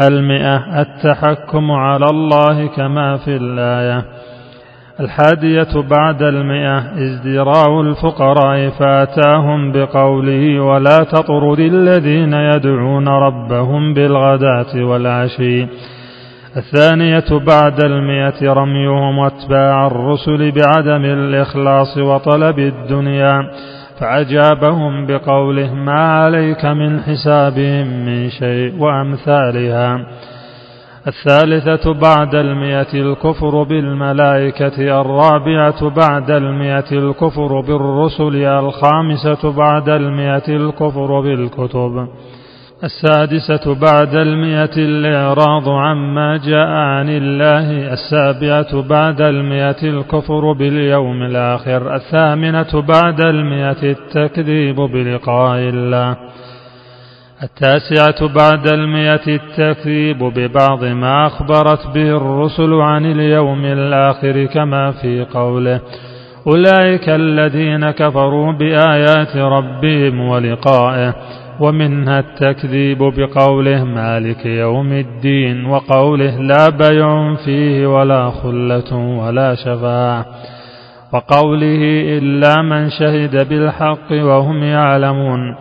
المئة التحكم على الله كما في الآية. الحادية بعد المئة ازدراء الفقراء فأتاهم بقوله ولا تطرد الذين يدعون ربهم بالغداة والعشي. الثانية بعد المئة رميهم أتباع الرسل بعدم الإخلاص وطلب الدنيا. فأجابهم بقوله ما عليك من حسابهم من شيء وأمثالها. الثالثة بعد المئة الكفر بالملائكة الرابعة بعد المئة الكفر بالرسل الخامسة بعد المئة الكفر بالكتب. السادسة بعد المئة الإعراض عما جاء عن الله السابعة بعد المئة الكفر باليوم الآخر الثامنة بعد المئة التكذيب بلقاء الله التاسعة بعد المئة التكذيب ببعض ما أخبرت به الرسل عن اليوم الآخر كما في قوله أولئك الذين كفروا بآيات ربهم ولقائه. ومنها التكذيب بقوله مالك يوم الدين وقوله لا بيع فيه ولا خلة ولا شفاعة وقوله إلا من شهد بالحق وهم يعلمون